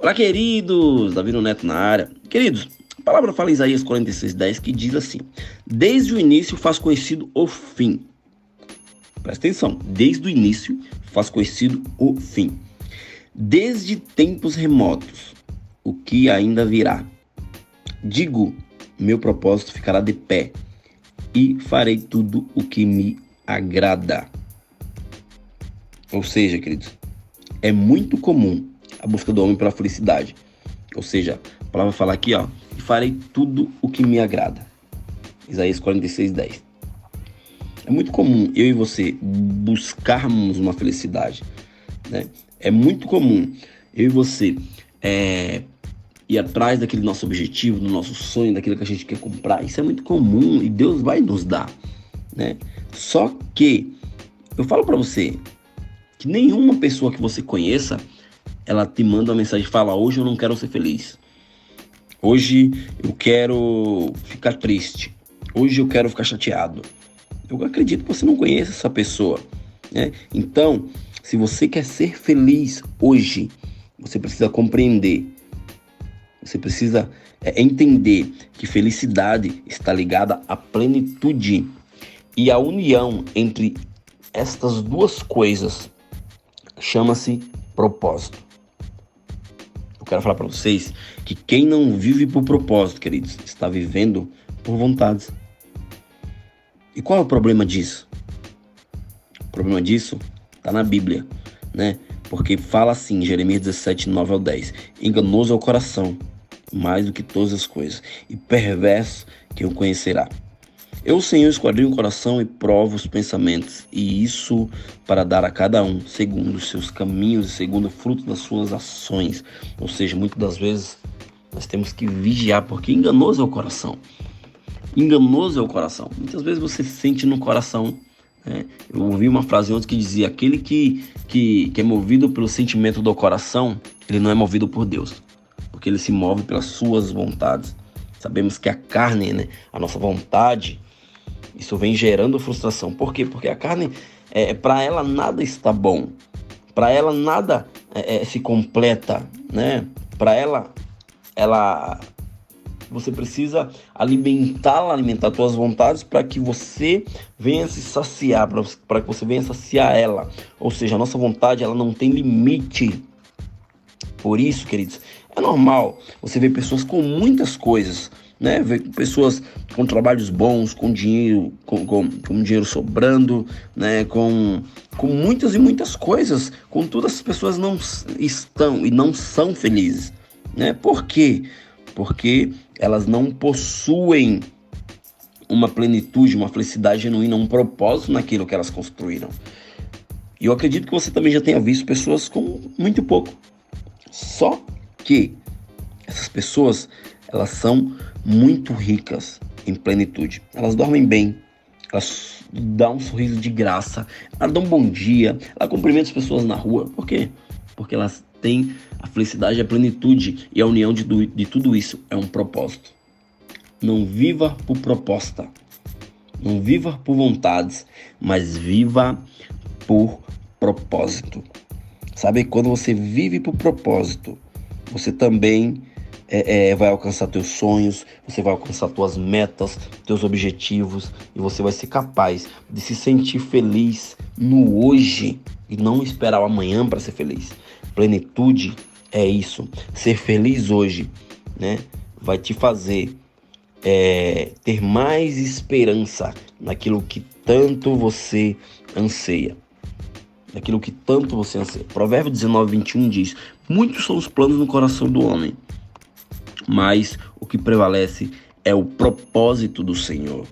Olá, queridos! Davi Neto na área. Queridos, a palavra fala em Isaías 46,10 que diz assim: Desde o início faz conhecido o fim. Presta atenção, desde o início faz conhecido o fim. Desde tempos remotos, o que ainda virá. Digo, meu propósito ficará de pé e farei tudo o que me agrada. Ou seja, queridos, é muito comum a busca do homem pela felicidade. Ou seja, a palavra fala aqui, ó, e farei tudo o que me agrada. Isaías 46, 10. É muito comum eu e você buscarmos uma felicidade, né? É muito comum eu e você é, ir atrás daquele nosso objetivo, do nosso sonho, daquilo que a gente quer comprar. Isso é muito comum e Deus vai nos dar, né? Só que eu falo para você que nenhuma pessoa que você conheça ela te manda uma mensagem fala: Hoje eu não quero ser feliz. Hoje eu quero ficar triste. Hoje eu quero ficar chateado. Eu acredito que você não conhece essa pessoa. Né? Então, se você quer ser feliz hoje, você precisa compreender. Você precisa é, entender que felicidade está ligada à plenitude. E a união entre estas duas coisas chama-se propósito quero falar para vocês que quem não vive por propósito, queridos, está vivendo por vontades. E qual é o problema disso? O problema disso está na Bíblia, né? Porque fala assim, Jeremias 17, 9 ao 10: Enganoso é o coração, mais do que todas as coisas, e perverso quem o conhecerá. Eu, Senhor, esquadrinho o coração e provo os pensamentos, e isso para dar a cada um segundo os seus caminhos e segundo o fruto das suas ações. Ou seja, muitas das vezes nós temos que vigiar, porque enganoso é o coração. Enganoso é o coração. Muitas vezes você sente no coração. Né? Eu ouvi uma frase ontem que dizia: aquele que, que, que é movido pelo sentimento do coração, ele não é movido por Deus, porque ele se move pelas suas vontades. Sabemos que a carne, né, a nossa vontade, isso vem gerando frustração. Por quê? Porque a carne, é, para ela nada está bom. Para ela nada é, é, se completa, né? Para ela, ela você precisa alimentá-la, alimentar suas vontades para que você venha se saciar, para que você venha saciar ela. Ou seja, a nossa vontade ela não tem limite. Por isso, queridos, é normal você ver pessoas com muitas coisas, né? Ver pessoas com trabalhos bons, com dinheiro, com, com, com dinheiro sobrando, né? Com, com muitas e muitas coisas. Contudo, as pessoas não estão e não são felizes, né? Por quê? Porque elas não possuem uma plenitude, uma felicidade genuína, um propósito naquilo que elas construíram. E eu acredito que você também já tenha visto pessoas com muito pouco. Só que essas pessoas, elas são muito ricas em plenitude. Elas dormem bem, elas dão um sorriso de graça, elas dão um bom dia, elas cumprimentam as pessoas na rua. Por quê? Porque elas têm a felicidade, a plenitude e a união de, de tudo isso é um propósito. Não viva por proposta, não viva por vontades, mas viva por propósito. Sabe, quando você vive por propósito, você também é, é, vai alcançar teus sonhos, você vai alcançar tuas metas, teus objetivos e você vai ser capaz de se sentir feliz no hoje e não esperar o amanhã para ser feliz. Plenitude é isso. Ser feliz hoje, né, vai te fazer é, ter mais esperança naquilo que tanto você anseia. Naquilo que tanto você anseia. Provérbio 19, 21 diz: Muitos são os planos no coração do homem, mas o que prevalece é o propósito do Senhor.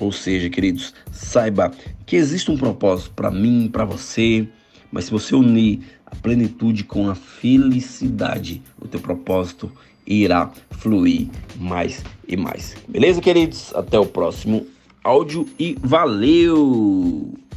Ou seja, queridos, saiba que existe um propósito para mim, para você, mas se você unir a plenitude com a felicidade, o teu propósito irá fluir mais e mais. Beleza, queridos? Até o próximo áudio e valeu!